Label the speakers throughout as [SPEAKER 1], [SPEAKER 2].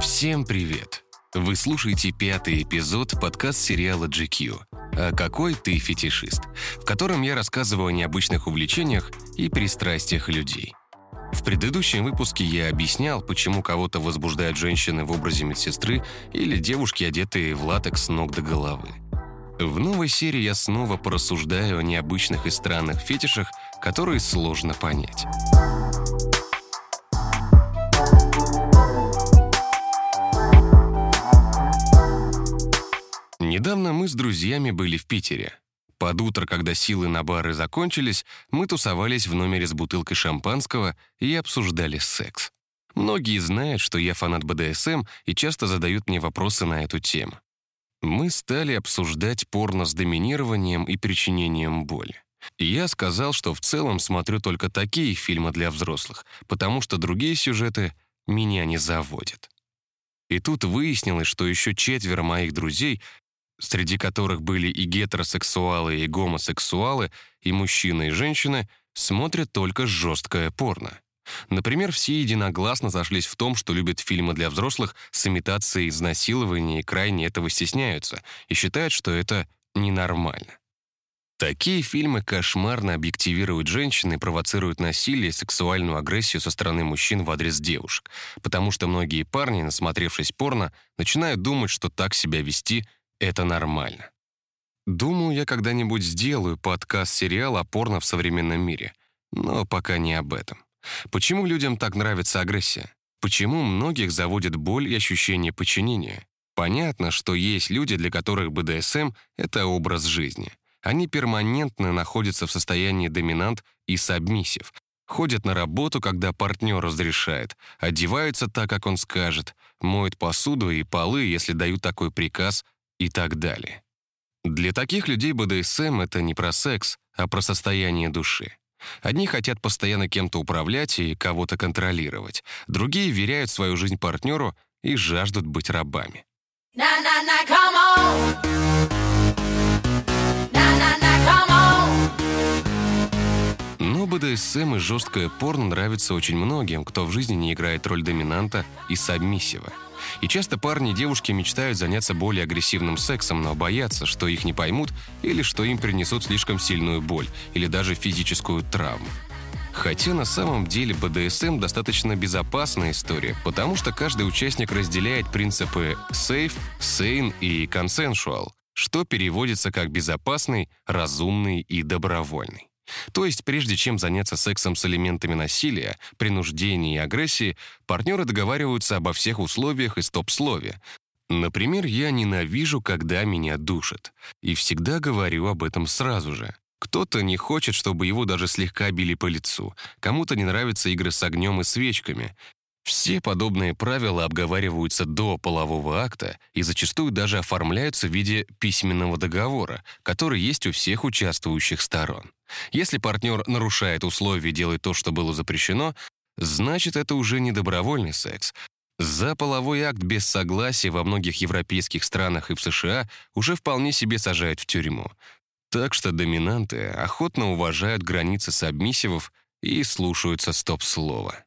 [SPEAKER 1] Всем привет! Вы слушаете пятый эпизод подкаст-сериала GQ «А какой ты фетишист?», в котором я рассказываю о необычных увлечениях и пристрастиях людей. В предыдущем выпуске я объяснял, почему кого-то возбуждают женщины в образе медсестры или девушки, одетые в латекс ног до головы. В новой серии я снова порассуждаю о необычных и странных фетишах, которые сложно понять. Недавно мы с друзьями были в Питере. Под утро, когда силы на бары закончились, мы тусовались в номере с бутылкой шампанского и обсуждали секс. Многие знают, что я фанат БДСМ и часто задают мне вопросы на эту тему. Мы стали обсуждать порно с доминированием и причинением боли. И я сказал, что в целом смотрю только такие фильмы для взрослых, потому что другие сюжеты меня не заводят. И тут выяснилось, что еще четверо моих друзей среди которых были и гетеросексуалы, и гомосексуалы, и мужчины, и женщины, смотрят только жесткое порно. Например, все единогласно зашлись в том, что любят фильмы для взрослых с имитацией изнасилования и крайне этого стесняются, и считают, что это ненормально. Такие фильмы кошмарно объективируют женщин и провоцируют насилие и сексуальную агрессию со стороны мужчин в адрес девушек, потому что многие парни, насмотревшись порно, начинают думать, что так себя вести — это нормально. Думаю, я когда-нибудь сделаю подкаст-сериал о порно в современном мире. Но пока не об этом. Почему людям так нравится агрессия? Почему многих заводит боль и ощущение подчинения? Понятно, что есть люди, для которых БДСМ — это образ жизни. Они перманентно находятся в состоянии доминант и сабмиссив, ходят на работу, когда партнер разрешает, одеваются так, как он скажет, моют посуду и полы, если дают такой приказ, и так далее. Для таких людей БДСМ — это не про секс, а про состояние души. Одни хотят постоянно кем-то управлять и кого-то контролировать, другие веряют свою жизнь партнеру и жаждут быть рабами. Но БДСМ и жесткое порно нравится очень многим, кто в жизни не играет роль доминанта и сабмиссива. И часто парни и девушки мечтают заняться более агрессивным сексом, но боятся, что их не поймут или что им принесут слишком сильную боль или даже физическую травму. Хотя на самом деле БДСМ достаточно безопасная история, потому что каждый участник разделяет принципы safe, sane и consensual, что переводится как безопасный, разумный и добровольный. То есть, прежде чем заняться сексом с элементами насилия, принуждения и агрессии, партнеры договариваются обо всех условиях и стоп-слове. Например, я ненавижу, когда меня душат. И всегда говорю об этом сразу же. Кто-то не хочет, чтобы его даже слегка били по лицу. Кому-то не нравятся игры с огнем и свечками. Все подобные правила обговариваются до полового акта и зачастую даже оформляются в виде письменного договора, который есть у всех участвующих сторон. Если партнер нарушает условия и делает то, что было запрещено, значит, это уже не добровольный секс. За половой акт без согласия во многих европейских странах и в США уже вполне себе сажают в тюрьму. Так что доминанты охотно уважают границы сабмиссивов и слушаются стоп-слова.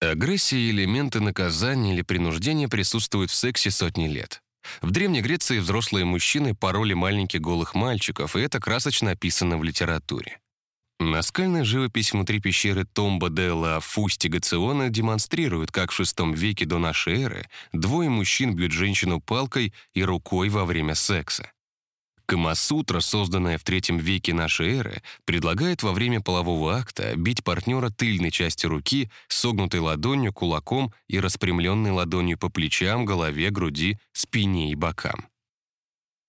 [SPEAKER 1] Агрессия и элементы наказания или принуждения присутствуют в сексе сотни лет. В Древней Греции взрослые мужчины пороли маленьких голых мальчиков, и это красочно описано в литературе. Наскальная живопись внутри пещеры Томба де ла Фустигациона демонстрирует, как в VI веке до нашей эры двое мужчин бьют женщину палкой и рукой во время секса. Камасутра, созданная в третьем веке нашей эры, предлагает во время полового акта бить партнера тыльной части руки, согнутой ладонью, кулаком и распрямленной ладонью по плечам, голове, груди, спине и бокам.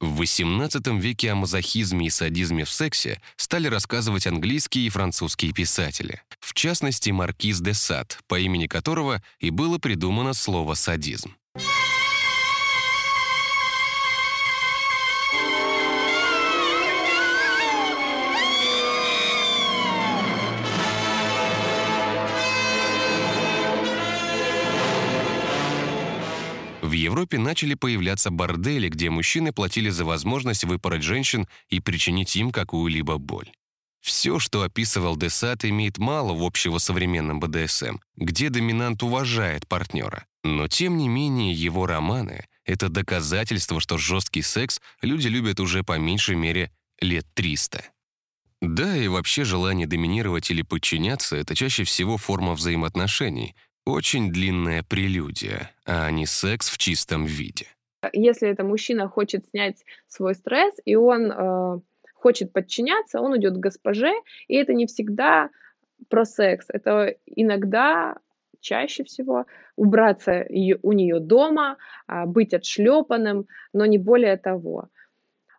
[SPEAKER 1] В XVIII веке о мазохизме и садизме в сексе стали рассказывать английские и французские писатели, в частности, Маркиз де Сад, по имени которого и было придумано слово «садизм». Европе начали появляться бордели, где мужчины платили за возможность выпороть женщин и причинить им какую-либо боль. Все, что описывал Десат, имеет мало общего с современным БДСМ, где доминант уважает партнера. Но тем не менее его романы — это доказательство, что жесткий секс люди любят уже по меньшей мере лет 300. Да, и вообще желание доминировать или подчиняться — это чаще всего форма взаимоотношений, очень длинная прелюдия, а не секс в чистом виде.
[SPEAKER 2] Если это мужчина хочет снять свой стресс, и он э, хочет подчиняться, он идет к госпоже, и это не всегда про секс, это иногда чаще всего убраться у нее дома, а, быть отшлепанным, но не более того.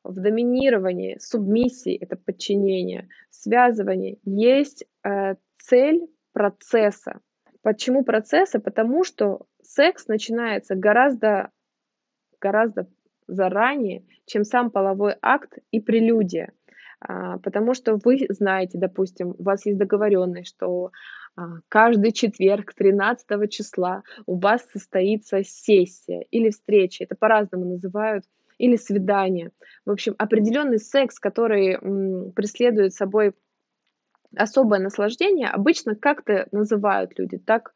[SPEAKER 2] В доминировании, субмиссии, это подчинение, связывании есть э, цель процесса. Почему процесса? Потому что секс начинается гораздо, гораздо заранее, чем сам половой акт и прелюдия. А, потому что вы знаете, допустим, у вас есть договоренность, что а, каждый четверг 13 числа у вас состоится сессия или встреча, это по-разному называют, или свидание. В общем, определенный секс, который преследует собой особое наслаждение обычно как-то называют люди, так,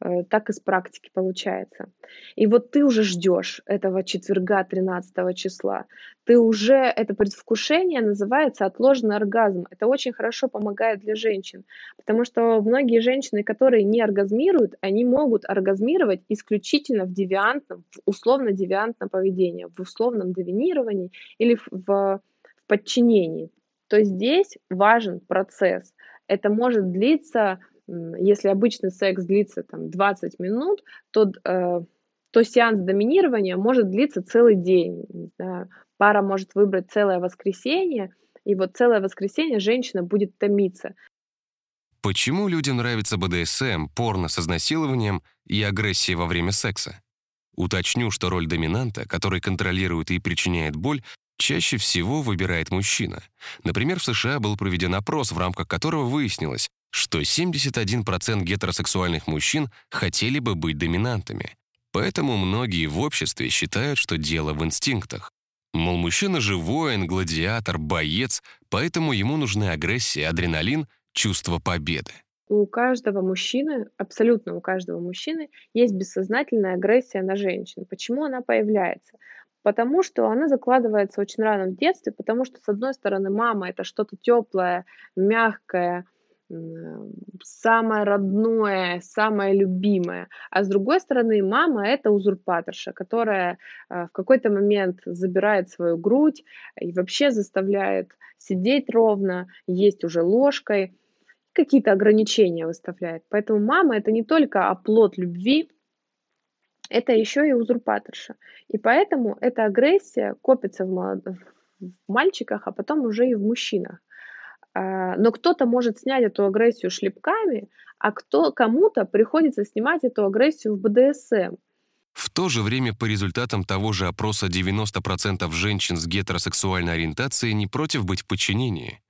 [SPEAKER 2] э, так из практики получается. И вот ты уже ждешь этого четверга 13 числа, ты уже, это предвкушение называется отложенный оргазм. Это очень хорошо помогает для женщин, потому что многие женщины, которые не оргазмируют, они могут оргазмировать исключительно в девиантном, условно-девиантном поведении, в условном доминировании или в, в подчинении то здесь важен процесс. Это может длиться, если обычный секс длится там 20 минут, то, э, то сеанс доминирования может длиться целый день. Да. Пара может выбрать целое воскресенье, и вот целое воскресенье женщина будет томиться.
[SPEAKER 1] Почему людям нравится БДСМ, порно с изнасилованием и агрессией во время секса? Уточню, что роль доминанта, который контролирует и причиняет боль, чаще всего выбирает мужчина. Например, в США был проведен опрос, в рамках которого выяснилось, что 71% гетеросексуальных мужчин хотели бы быть доминантами. Поэтому многие в обществе считают, что дело в инстинктах. Мол, мужчина же воин, гладиатор, боец, поэтому ему нужны агрессия, адреналин, чувство победы.
[SPEAKER 2] У каждого мужчины, абсолютно у каждого мужчины, есть бессознательная агрессия на женщин. Почему она появляется? Потому что она закладывается очень рано в детстве, потому что, с одной стороны, мама это что-то теплое, мягкое, самое родное, самое любимое. А с другой стороны, мама это узурпаторша, которая э, в какой-то момент забирает свою грудь и вообще заставляет сидеть ровно, есть уже ложкой, какие-то ограничения выставляет. Поэтому мама это не только оплот любви, это еще и узурпаторша. И поэтому эта агрессия копится в, молод... в мальчиках, а потом уже и в мужчинах. А, но кто-то может снять эту агрессию шлепками, а кто, кому-то приходится снимать эту агрессию в БДСМ.
[SPEAKER 1] В то же время по результатам того же опроса 90% женщин с гетеросексуальной ориентацией не против быть в подчинении.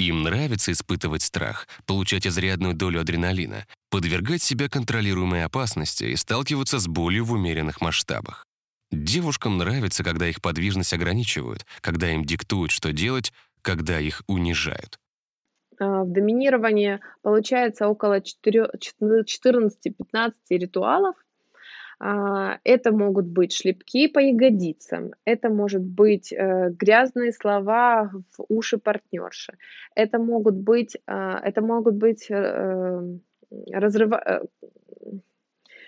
[SPEAKER 1] Им нравится испытывать страх, получать изрядную долю адреналина, подвергать себя контролируемой опасности и сталкиваться с болью в умеренных масштабах. Девушкам нравится, когда их подвижность ограничивают, когда им диктуют, что делать, когда их унижают.
[SPEAKER 2] А, в доминировании получается около 14-15 ритуалов, это могут быть шлепки по ягодицам, это может быть э, грязные слова в уши партнерши, это могут быть, а, это могут быть э, разрыва... Э,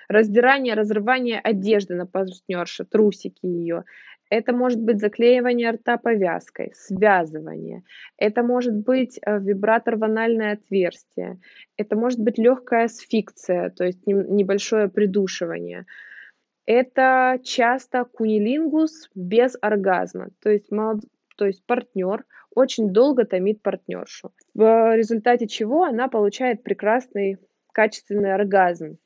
[SPEAKER 2] раздирание, разрывание одежды на партнерше, трусики ее. Это может быть заклеивание рта повязкой, связывание. Это может быть вибратор в анальное отверстие. Это может быть легкая асфикция, то есть небольшое придушивание. Это часто кунилингус без оргазма, то есть, молод... то есть партнер очень долго томит партнершу, в результате чего она получает прекрасный качественный оргазм.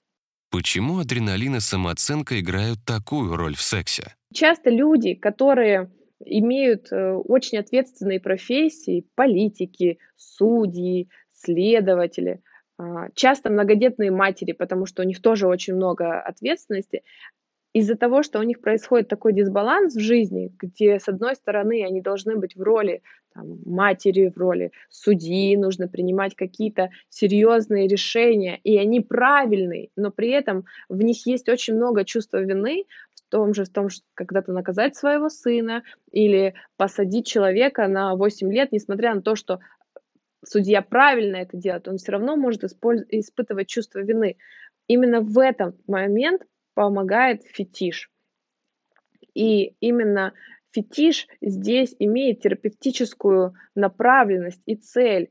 [SPEAKER 1] Почему адреналин и самооценка играют такую роль в сексе?
[SPEAKER 2] Часто люди, которые имеют э, очень ответственные профессии, политики, судьи, следователи, а, часто многодетные матери, потому что у них тоже очень много ответственности, из-за того, что у них происходит такой дисбаланс в жизни, где, с одной стороны, они должны быть в роли там, матери, в роли судьи, нужно принимать какие-то серьезные решения, и они правильные, но при этом в них есть очень много чувства вины, в том же, в том, что когда-то наказать своего сына или посадить человека на 8 лет, несмотря на то, что судья правильно это делает, он все равно может испытывать чувство вины. Именно в этот момент помогает фетиш. И именно фетиш здесь имеет терапевтическую направленность и цель.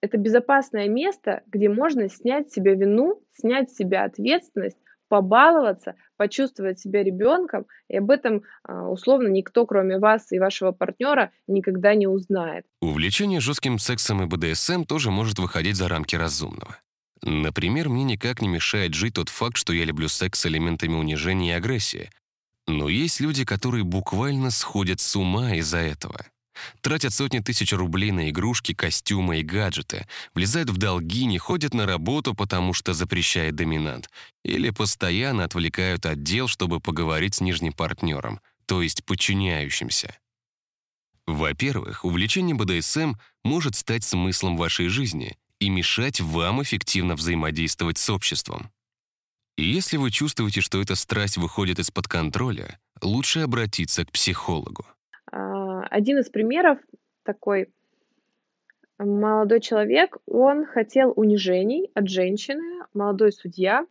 [SPEAKER 2] Это безопасное место, где можно снять себе вину, снять с себя ответственность, побаловаться, почувствовать себя ребенком, и об этом а, условно никто, кроме вас и вашего партнера, никогда не узнает.
[SPEAKER 1] Увлечение жестким сексом и БДСМ тоже может выходить за рамки разумного. Например, мне никак не мешает жить тот факт, что я люблю секс с элементами унижения и агрессии. Но есть люди, которые буквально сходят с ума из-за этого. Тратят сотни тысяч рублей на игрушки, костюмы и гаджеты, влезают в долги, не ходят на работу, потому что запрещает доминант, или постоянно отвлекают от дел, чтобы поговорить с нижним партнером, то есть подчиняющимся. Во-первых, увлечение БДСМ может стать смыслом вашей жизни и мешать вам эффективно взаимодействовать с обществом. Если вы чувствуете, что эта страсть выходит из-под контроля, лучше обратиться к психологу.
[SPEAKER 2] А, один из примеров такой молодой человек, он хотел унижений от женщины, молодой судья,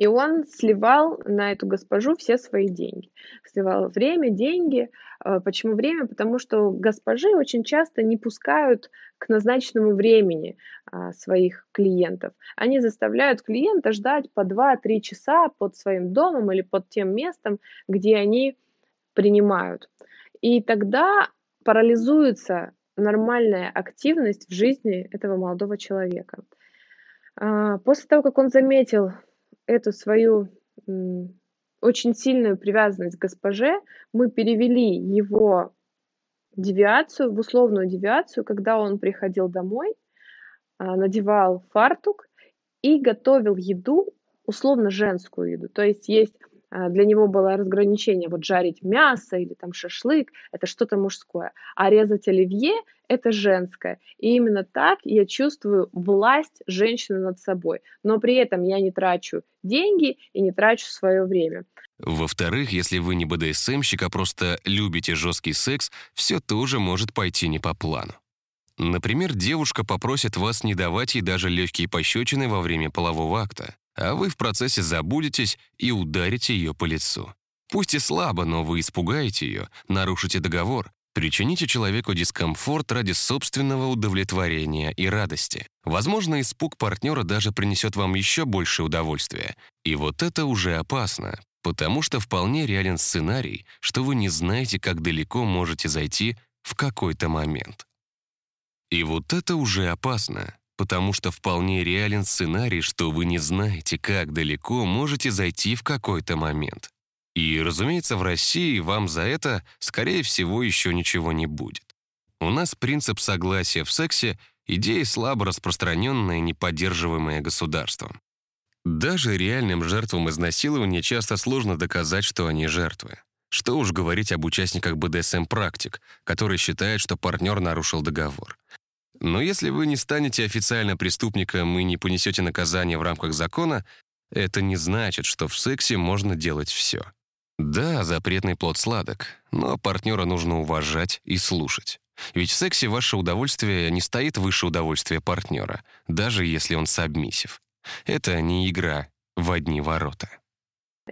[SPEAKER 2] и он сливал на эту госпожу все свои деньги. Сливал время, деньги. А, почему время? Потому что госпожи очень часто не пускают к назначенному времени а, своих клиентов. Они заставляют клиента ждать по 2-3 часа под своим домом или под тем местом, где они принимают. И тогда парализуется нормальная активность в жизни этого молодого человека. А, после того, как он заметил эту свою очень сильную привязанность к госпоже, мы перевели его девиацию в условную девиацию, когда он приходил домой, а, надевал фартук и готовил еду, условно женскую еду. То есть есть для него было разграничение, вот жарить мясо или там шашлык, это что-то мужское, а резать оливье – это женское. И именно так я чувствую власть женщины над собой, но при этом я не трачу деньги и не трачу свое время.
[SPEAKER 1] Во-вторых, если вы не БДСМщик, а просто любите жесткий секс, все тоже может пойти не по плану. Например, девушка попросит вас не давать ей даже легкие пощечины во время полового акта а вы в процессе забудетесь и ударите ее по лицу. Пусть и слабо, но вы испугаете ее, нарушите договор, причините человеку дискомфорт ради собственного удовлетворения и радости. Возможно, испуг партнера даже принесет вам еще больше удовольствия. И вот это уже опасно, потому что вполне реален сценарий, что вы не знаете, как далеко можете зайти в какой-то момент. И вот это уже опасно, потому что вполне реален сценарий, что вы не знаете, как далеко можете зайти в какой-то момент. И, разумеется, в России вам за это, скорее всего, еще ничего не будет. У нас принцип согласия в сексе — идея слабо распространенная и не поддерживаемая государством. Даже реальным жертвам изнасилования часто сложно доказать, что они жертвы. Что уж говорить об участниках БДСМ-практик, которые считают, что партнер нарушил договор. Но если вы не станете официально преступником и не понесете наказание в рамках закона, это не значит, что в сексе можно делать все. Да, запретный плод сладок, но партнера нужно уважать и слушать. Ведь в сексе ваше удовольствие не стоит выше удовольствия партнера, даже если он сабмиссив. Это не игра в одни ворота.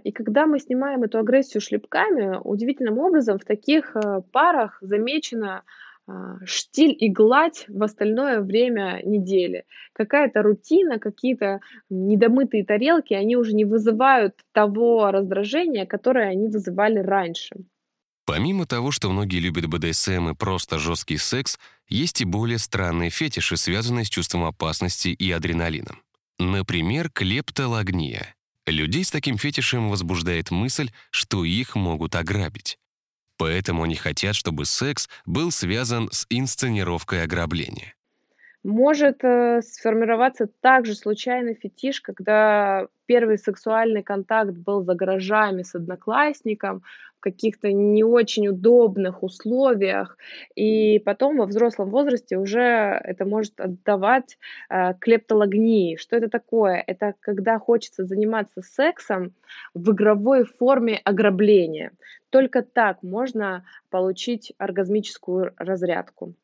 [SPEAKER 2] И когда мы снимаем эту агрессию шлепками, удивительным образом в таких э, парах замечено штиль и гладь в остальное время недели. Какая-то рутина, какие-то недомытые тарелки, они уже не вызывают того раздражения, которое они вызывали раньше.
[SPEAKER 1] Помимо того, что многие любят БДСМ и просто жесткий секс, есть и более странные фетиши, связанные с чувством опасности и адреналином. Например, клептологния. Людей с таким фетишем возбуждает мысль, что их могут ограбить. Поэтому они хотят, чтобы секс был связан с инсценировкой ограбления.
[SPEAKER 2] Может, э, сформироваться также случайный фетиш, когда первый сексуальный контакт был за гаражами с одноклассником, в каких-то не очень удобных условиях, и потом во взрослом возрасте уже это может отдавать, э, клептологнии. Что это такое? Это когда хочется заниматься сексом в игровой форме ограбления. Только так можно получить оргазмическую разрядку.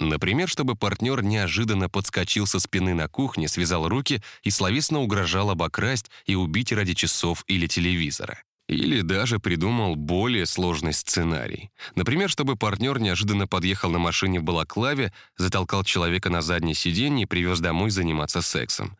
[SPEAKER 1] Например, чтобы партнер неожиданно подскочил со спины на кухне, связал руки и словесно угрожал обокрасть и убить ради часов или телевизора. Или даже придумал более сложный сценарий. Например, чтобы партнер неожиданно подъехал на машине в балаклаве, затолкал человека на заднее сиденье и привез домой заниматься сексом.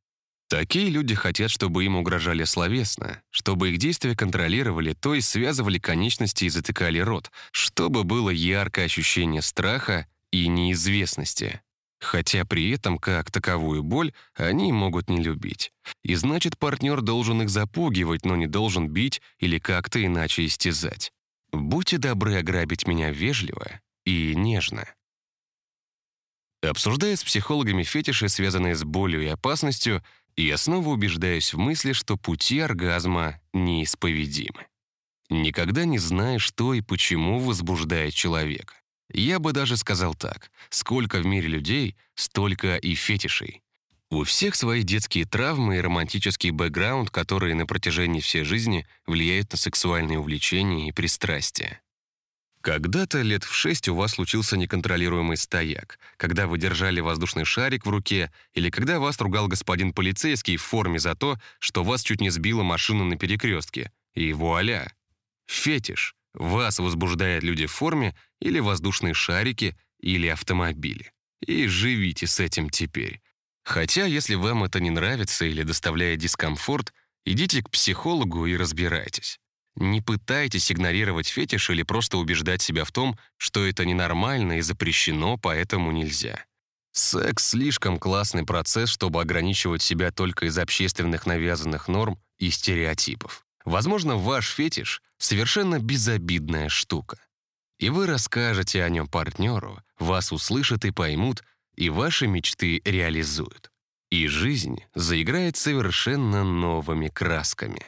[SPEAKER 1] Такие люди хотят, чтобы им угрожали словесно, чтобы их действия контролировали, то есть связывали конечности и затыкали рот, чтобы было яркое ощущение страха и неизвестности. Хотя при этом, как таковую боль, они могут не любить. И значит, партнер должен их запугивать, но не должен бить или как-то иначе истязать. Будьте добры ограбить меня вежливо и нежно. Обсуждая с психологами фетиши, связанные с болью и опасностью, я снова убеждаюсь в мысли, что пути оргазма неисповедимы. Никогда не знаешь, что и почему возбуждает человека. Я бы даже сказал так. Сколько в мире людей, столько и фетишей. У всех свои детские травмы и романтический бэкграунд, которые на протяжении всей жизни влияют на сексуальные увлечения и пристрастия. Когда-то лет в шесть у вас случился неконтролируемый стояк, когда вы держали воздушный шарик в руке или когда вас ругал господин полицейский в форме за то, что вас чуть не сбила машина на перекрестке. И вуаля! Фетиш. Вас возбуждают люди в форме или воздушные шарики, или автомобили. И живите с этим теперь. Хотя, если вам это не нравится или доставляет дискомфорт, идите к психологу и разбирайтесь. Не пытайтесь игнорировать фетиш или просто убеждать себя в том, что это ненормально и запрещено, поэтому нельзя. Секс — слишком классный процесс, чтобы ограничивать себя только из общественных навязанных норм и стереотипов. Возможно, ваш фетиш — совершенно безобидная штука. И вы расскажете о нем партнеру, вас услышат и поймут, и ваши мечты реализуют. И жизнь заиграет совершенно новыми красками.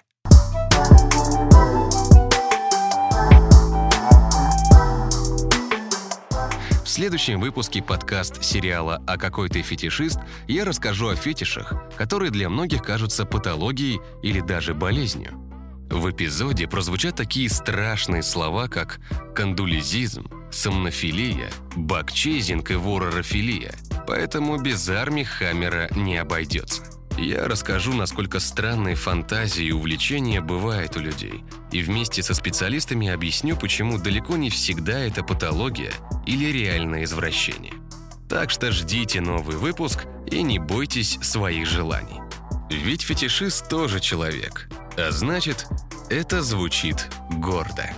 [SPEAKER 1] В следующем выпуске подкаст сериала «А какой ты фетишист» я расскажу о фетишах, которые для многих кажутся патологией или даже болезнью. В эпизоде прозвучат такие страшные слова, как кандулизизм, сомнофилия, бакчейзинг и воророфилия, поэтому без армии Хаммера не обойдется. Я расскажу, насколько странные фантазии и увлечения бывают у людей, и вместе со специалистами объясню, почему далеко не всегда это патология или реальное извращение. Так что ждите новый выпуск и не бойтесь своих желаний. Ведь фетишист тоже человек – а значит, это звучит гордо.